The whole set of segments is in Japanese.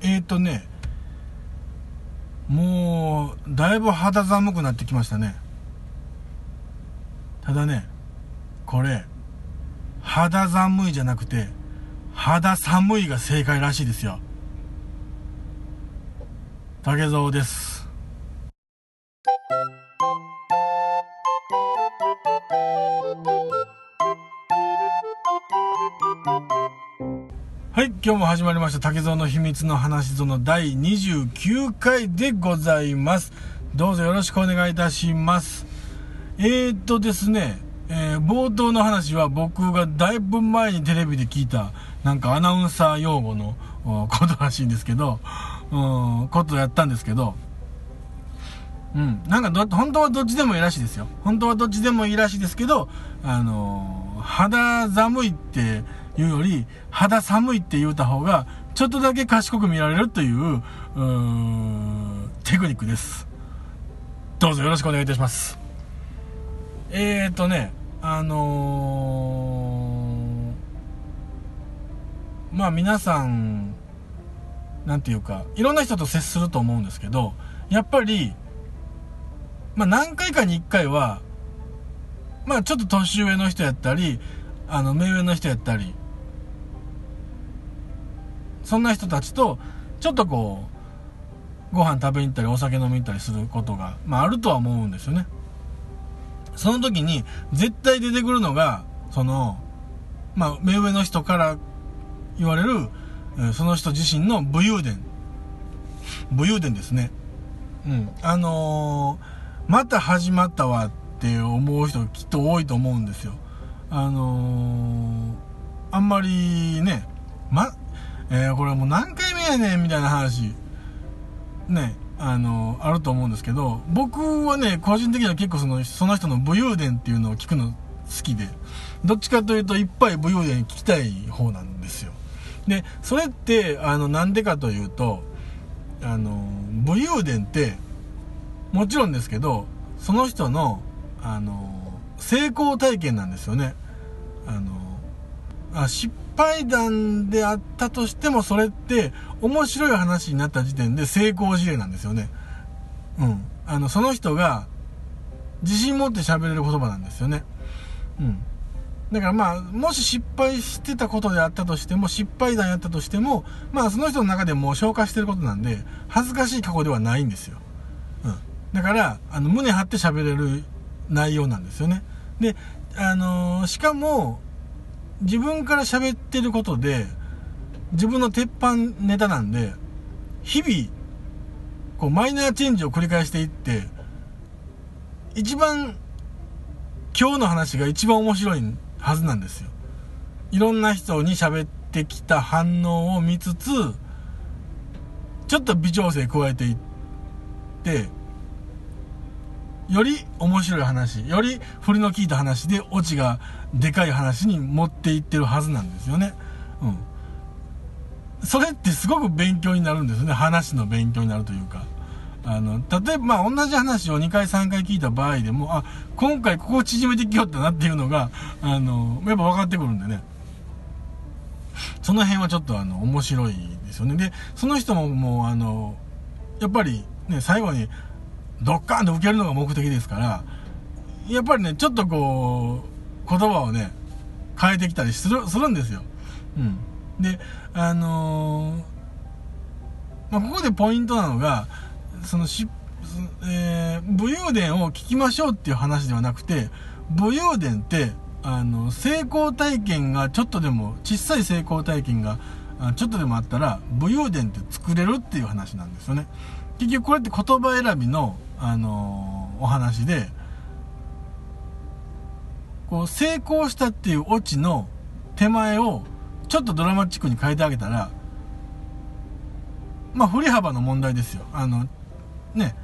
えっ、ー、とねもうだいぶ肌寒くなってきましたね。ただねこれ肌寒いじゃなくて肌寒いが正解らしいですよ。竹蔵です。今日も始まりました竹蔵の秘密の話その第29回でございます。どうぞよろしくお願いいたします。えー、っとですね、えー、冒頭の話は僕がだいぶ前にテレビで聞いた、なんかアナウンサー用語のことらしいんですけど、うん、ことやったんですけど、うん、なんかど、本当はどっちでもいいらしいですよ。本当はどっちでもいいらしいですけど、あのー、肌寒いって、いうより、肌寒いって言うた方が、ちょっとだけ賢く見られるという、うテクニックです。どうぞよろしくお願いいたします。えーとね、あのー、まあ皆さん、なんていうか、いろんな人と接すると思うんですけど、やっぱり、まあ何回かに一回は、まあちょっと年上の人やったり、あの、目上の人やったり、そんな人たちと、ちょっとこう、ご飯食べに行ったり、お酒飲みに行ったりすることが、まあ、あるとは思うんですよね。その時に、絶対出てくるのが、その、まあ、目上の人から言われる、その人自身の武勇伝。武勇伝ですね。うん。あのー、また始まったわって思う人きっと多いと思うんですよ。あのー、あんまりね、ま、えー、これもう何回目やねんみたいな話、ね、あの、あると思うんですけど、僕はね、個人的には結構その、その人の武勇伝っていうのを聞くの好きで、どっちかというといっぱい武勇伝聞きたい方なんですよ。で、それって、あの、なんでかというと、あの、武勇伝って、もちろんですけど、その人の、あの、成功体験なんですよね。あの、あ失敗談であったとしても、それって面白い話になった時点で成功事例なんですよね。うん。あの、その人が自信持って喋れる言葉なんですよね。うん。だからまあ、もし失敗してたことであったとしても、失敗談やったとしても、まあその人の中でも消化してることなんで、恥ずかしい過去ではないんですよ。うん。だから、あの、胸張って喋れる内容なんですよね。で、あのー、しかも、自分から喋ってることで、自分の鉄板ネタなんで、日々、こう、マイナーチェンジを繰り返していって、一番、今日の話が一番面白いはずなんですよ。いろんな人に喋ってきた反応を見つつ、ちょっと微調整加えていって、より面白い話、より振りの効いた話でオチがでかい話に持っていってるはずなんですよね。うん。それってすごく勉強になるんですね。話の勉強になるというか。あの、例えば、まあ、同じ話を2回3回聞いた場合でも、あ、今回ここを縮めてきよったなっていうのが、あの、やっぱ分かってくるんでね。その辺はちょっとあの、面白いですよね。で、その人ももう、あの、やっぱりね、最後に、ドッカーンと受けるのが目的ですから、やっぱりね、ちょっとこう、言葉をね、変えてきたりする、するんですよ。うん。で、あのー、まあ、ここでポイントなのが、そのし、えー、武勇伝を聞きましょうっていう話ではなくて、武勇伝って、あの、成功体験がちょっとでも、小さい成功体験がちょっとでもあったら、武勇伝って作れるっていう話なんですよね。結局これって言葉選びの、あの、お話で、こう、成功したっていうオチの手前を、ちょっとドラマチックに変えてあげたら、まあ、振り幅の問題ですよ。あの、ね、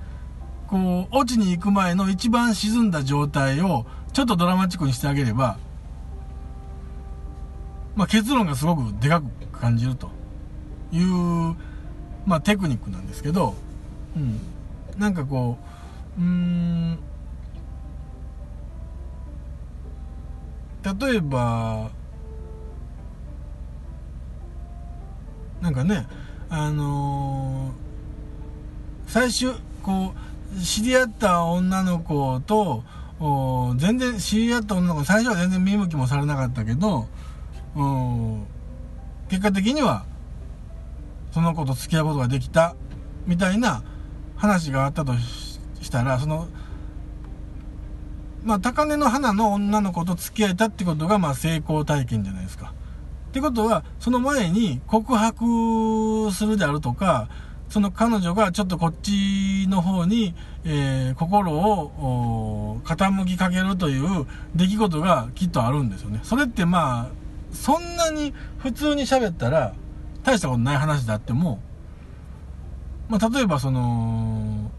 こう、オチに行く前の一番沈んだ状態を、ちょっとドラマチックにしてあげれば、まあ、結論がすごくでかく感じるという、まあ、テクニックなんですけど、うん。なんかこう、うん例えばなんかねあのー、最終こう知り合った女の子と全然知り合った女の子最初は全然見向きもされなかったけど結果的にはその子と付き合うことができたみたいな話があったとしたらそのまあ高嶺の花の女の子と付き合えたってことがまあ成功体験じゃないですか。ってことはその前に告白するであるとかその彼女がちょっとこっちの方に、えー、心を傾きかけるという出来事がきっとあるんですよね。それってまあ、そんなに普通に喋ったら大したことない話であっても、まあ、例えばその、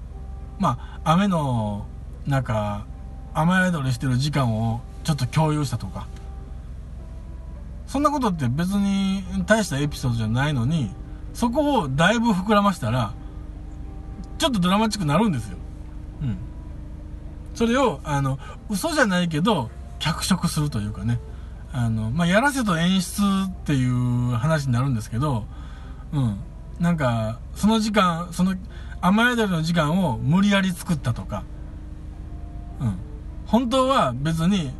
まあ、雨の中、雨宿りしてる時間をちょっと共有したとか、そんなことって別に大したエピソードじゃないのに、そこをだいぶ膨らましたら、ちょっとドラマチックになるんですよ。うん。それを、あの、嘘じゃないけど、脚色するというかね。あの、まあ、やらせと演出っていう話になるんですけど、うん。なんか、その時間、その、雨宿りの時間を無理やり作ったとか、うん。本当は別に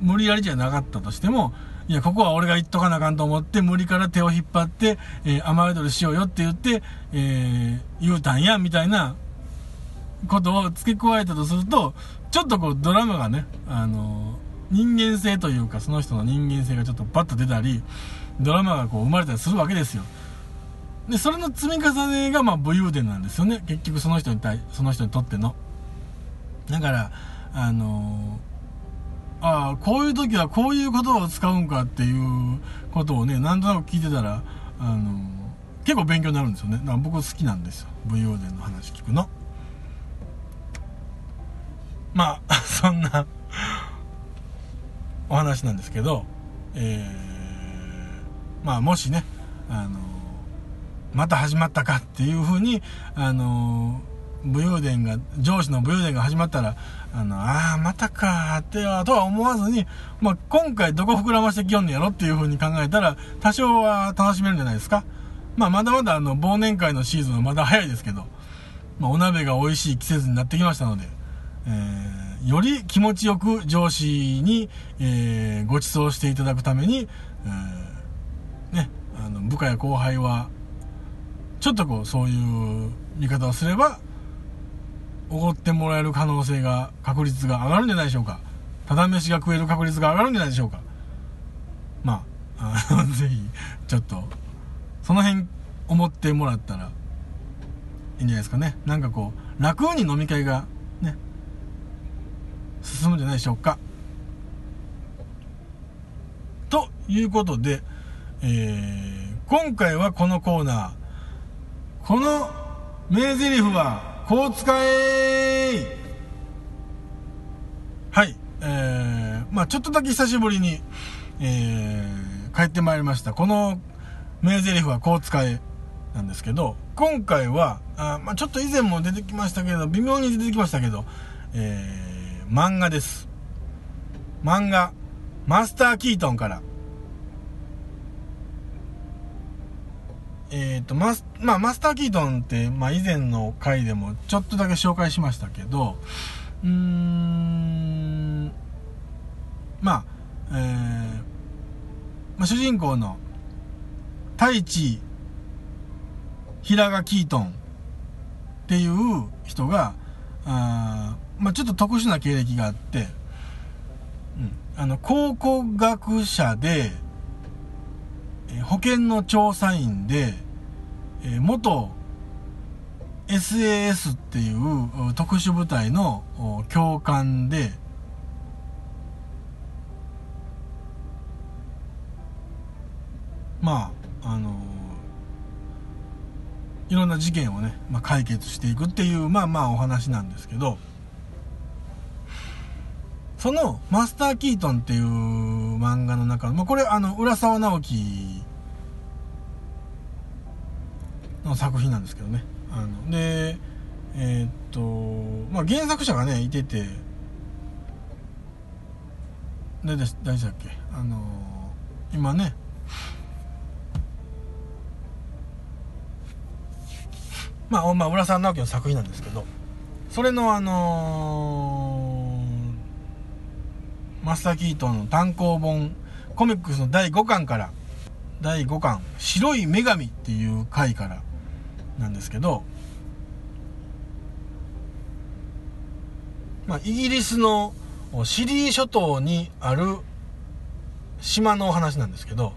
無理やりじゃなかったとしても、いや、ここは俺が言っとかなあかんと思って、無理から手を引っ張って、えー、雨宿りしようよって言って、えー、言うたんや、みたいなことを付け加えたとすると、ちょっとこうドラマがね、あのー、人間性というか、その人の人間性がちょっとパッと出たり、ドラマがこう生まれたりするわけですよ。で、それの積み重ねが、まあ、武勇伝なんですよね。結局その人に対、その人にとっての。だから、あのーああ、こういう時はこういう言葉を使うんかっていうことをね、なんとなく聞いてたら、あの、結構勉強になるんですよね。だから僕好きなんですよ。武勇伝の話聞くの。まあ、そんなお話なんですけど、えー、まあもしね、あの、また始まったかっていうふうに、あの、武勇伝が、上司の武勇伝が始まったら、あの、ああ、またかっては、とは思わずに、まあ、今回どこ膨らましてきよんねやろっていう風に考えたら、多少は楽しめるんじゃないですか。まあ、まだまだあの、忘年会のシーズンはまだ早いですけど、まあ、お鍋が美味しい季節になってきましたので、えー、より気持ちよく上司に、えー、ご馳走していただくために、えー、ね、あの、部下や後輩は、ちょっとこう、そういう見方をすれば、おごってもらえる可能性が、確率が上がるんじゃないでしょうか。ただ飯が食える確率が上がるんじゃないでしょうか。まあ、あの、ぜひ、ちょっと、その辺思ってもらったら、いいんじゃないですかね。なんかこう、楽に飲み会が、ね、進むんじゃないでしょうか。ということで、えー、今回はこのコーナー、この名台詞は、こう使えはい。えー、まあちょっとだけ久しぶりに、えー、帰ってまいりました。この名台詞はこう使えなんですけど、今回は、あまあちょっと以前も出てきましたけど、微妙に出てきましたけど、えー、漫画です。漫画、マスター・キートンから、えっ、ー、と、マス、まあ、マスター・キートンって、まあ、以前の回でもちょっとだけ紹介しましたけど、うーん、まあ、えー、まあ、主人公の、太一、平賀キートンっていう人が、あまあ、ちょっと特殊な経歴があって、うん、あの、考古学者で、保険の調査員で、えー、元 SAS っていう特殊部隊の教官で、まあ、あの、いろんな事件をね、まあ、解決していくっていう、まあまあお話なんですけど、そのマスター・キートンっていう漫画の中まあ、これあの、浦沢直樹の作品なんですけどね。あのでえー、っとまあ原作者がねいててでで大事だっけ？あの今ねまあ、まあ、浦沢直樹の作品なんですけどそれのあのー、マスター・キートンの単行本コミックスの第5巻から第5巻「白い女神」っていう回からなんですけどまあ、イギリスのシリー諸島にある島のお話なんですけど、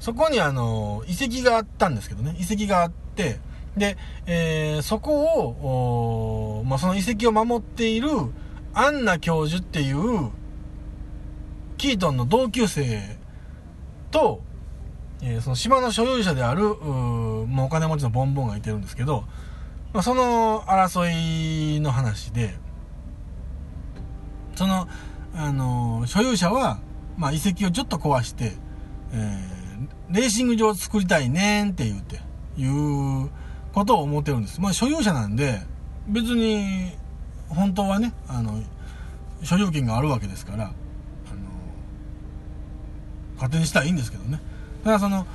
そこにあの、遺跡があったんですけどね、遺跡があって、で、えー、そこを、まあ、その遺跡を守っているアンナ教授っていう、キートンの同級生と、えー、その島の所有者である、もうお金持ちのボンボンがいてるんですけど、まあ、その争いの話で、その、あの、所有者は、まあ、遺跡をちょっと壊して、えー、レーシング場を作りたいねんって言うて、いうことを思ってるんです。まあ、所有者なんで、別に、本当はね、あの、所有権があるわけですから、あの、勝手にしたらいいんですけどね。だからその、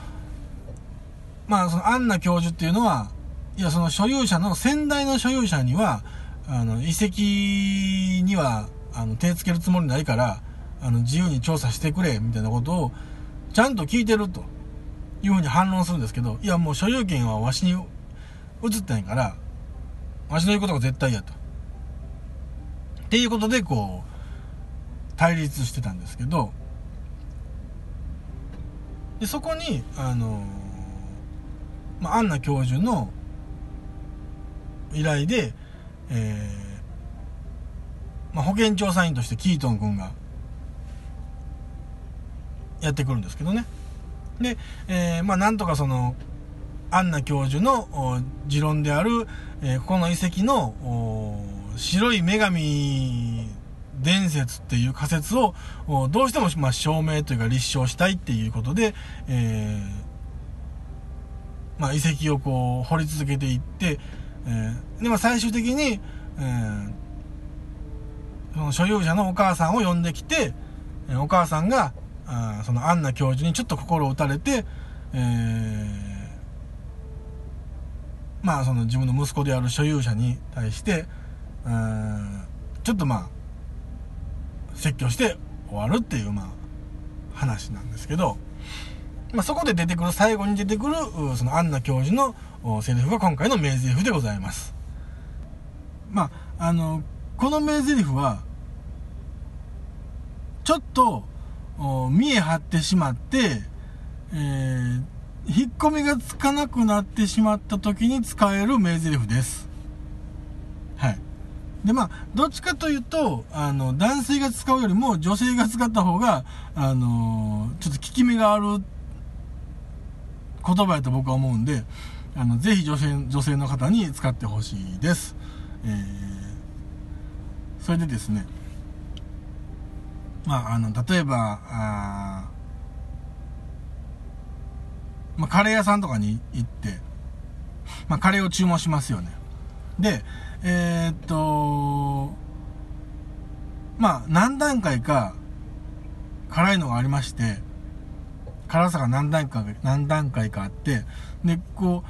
まあ、その、アンナ教授っていうのは、いや、その所有者の、先代の所有者には、あの、遺跡には、あの、手つけるつもりないから、あの、自由に調査してくれ、みたいなことを、ちゃんと聞いてると、いうふうに反論するんですけど、いや、もう所有権はわしに移ってないから、わしの言うことが絶対やと。っていうことで、こう、対立してたんですけど、で、そこに、あのまあ、アンナ教授の依頼で、えーまあ、保健調査員としてキートン君がやってくるんですけどね。で、えー、まあ、なんとかその、アンナ教授の持論である、えー、ここの遺跡の白い女神伝説っていう仮説をどうしても、まあ、証明というか立証したいっていうことで、えー、まあ、遺跡をこう掘り続けていって、えー、で、まあ、最終的に、えーその所有者のお母さんを呼んできて、お母さんが、あそのアンナ教授にちょっと心を打たれて、えー、まあその自分の息子である所有者に対して、ちょっとまあ、説教して終わるっていう、まあ、話なんですけど、まあ、そこで出てくる、最後に出てくる、そのアンナ教授のセリフが今回の名台詞でございます。まあ、あの、この名台詞は、ちょっと、見え張ってしまって、えー、引っ込みがつかなくなってしまった時に使える名台詞です。で、まあ、どっちかというと、あの、男性が使うよりも女性が使った方が、あのちょっと効き目がある言葉やと僕は思うんで、あの、ぜひ女性、女性の方に使ってほしいです。えー、それでですね、まあ、あの、例えば、あまあ、カレー屋さんとかに行って、まあ、カレーを注文しますよね。で、えー、っと、まあ、何段階か、辛いのがありまして、辛さが何段階か、何段階かあって、で、こ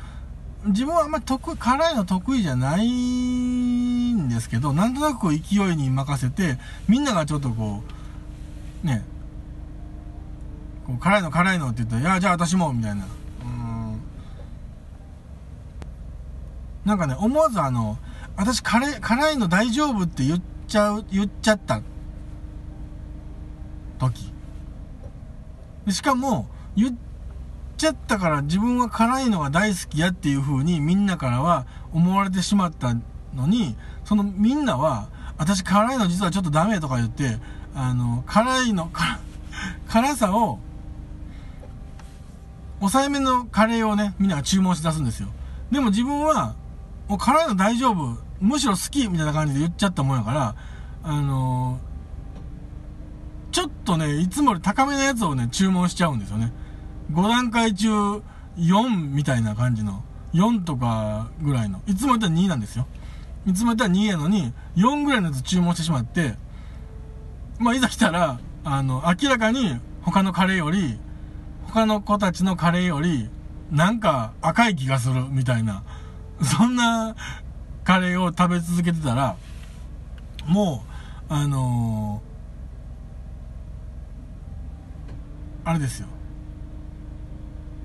う、自分はあんまり得意、辛いの得意じゃないんですけど、なんとなくこう勢いに任せて、みんながちょっとこう、ねこう辛いの辛いのって言ったら「いやじゃあ私も」みたいな。うん。なんかね思わずあの私辛い辛いの大丈夫って言っちゃう言っちゃった時しかも言っちゃったから自分は辛いのが大好きやっていう風にみんなからは思われてしまったのにそのみんなは私辛いの実はちょっとダメとか言ってあの、辛いの、辛さを、抑えめのカレーをね、みんなが注文し出すんですよ。でも自分は、もう辛いの大丈夫、むしろ好きみたいな感じで言っちゃったもんやから、あのー、ちょっとね、いつもより高めのやつをね、注文しちゃうんですよね。5段階中4みたいな感じの、4とかぐらいの、いつもやったら2なんですよ。いつもやったら2やのに、4ぐらいのやつ注文してしまって、まあ、いざ来たら、あの、明らかに他のカレーより、他の子たちのカレーより、なんか赤い気がするみたいなそんなカレーを食べ続けてたらもうあのー、あれですよ。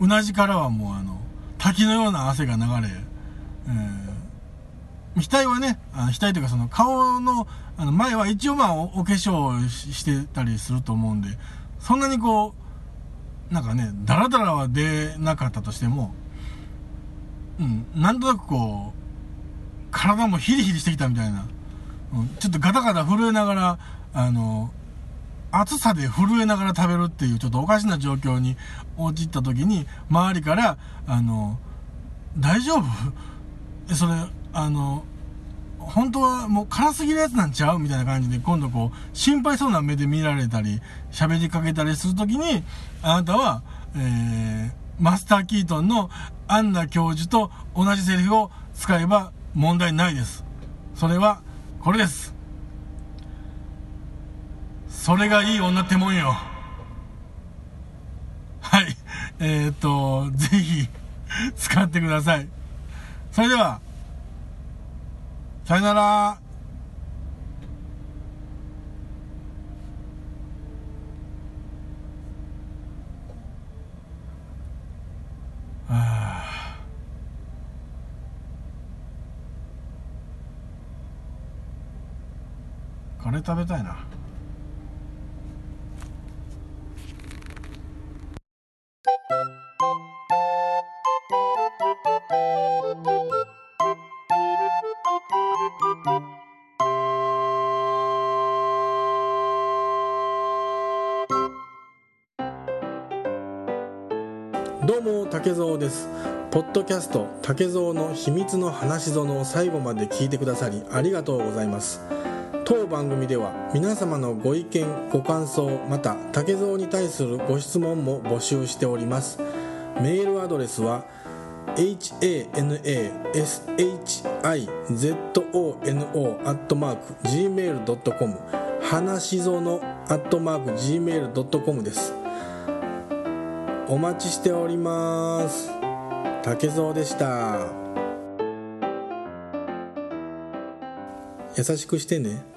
うなじからはもうあの滝のような汗が流れ、えー、額はねあの額というかその顔のあの前は一応まあおお化粧してたりすると思うんでそんなにこうなんかねダラダラは出なかったとしてもうんなんとなくこう体もヒリヒリしてきたみたいな、うん、ちょっとガタガタ震えながらあの暑さで震えながら食べるっていうちょっとおかしな状況に陥った時に周りからあの大丈夫？それあの本当はもう辛すぎるやつなんちゃう？みたいな感じで今度こう心配そうな目で見られたり喋りかけたりする時にあなたは、えー、マスター・キートンのアンナ教授と同じセリフを使えば問題ないです。それはこれです。それがいい女ってもんよ。はい。えー、っとぜひ使ってください。それではさよなら。カレー食べたいな。どうも竹蔵です。ポッドキャスト竹蔵の秘密の話園を最後まで聞いてくださりありがとうございます。当番組では皆様のご意見ご感想また竹蔵に対するご質問も募集しております。メールアドレスは hanashizono.gmail.com 話しぞの .gmail.com です。お待ちしております。竹蔵でした。優しくしてね。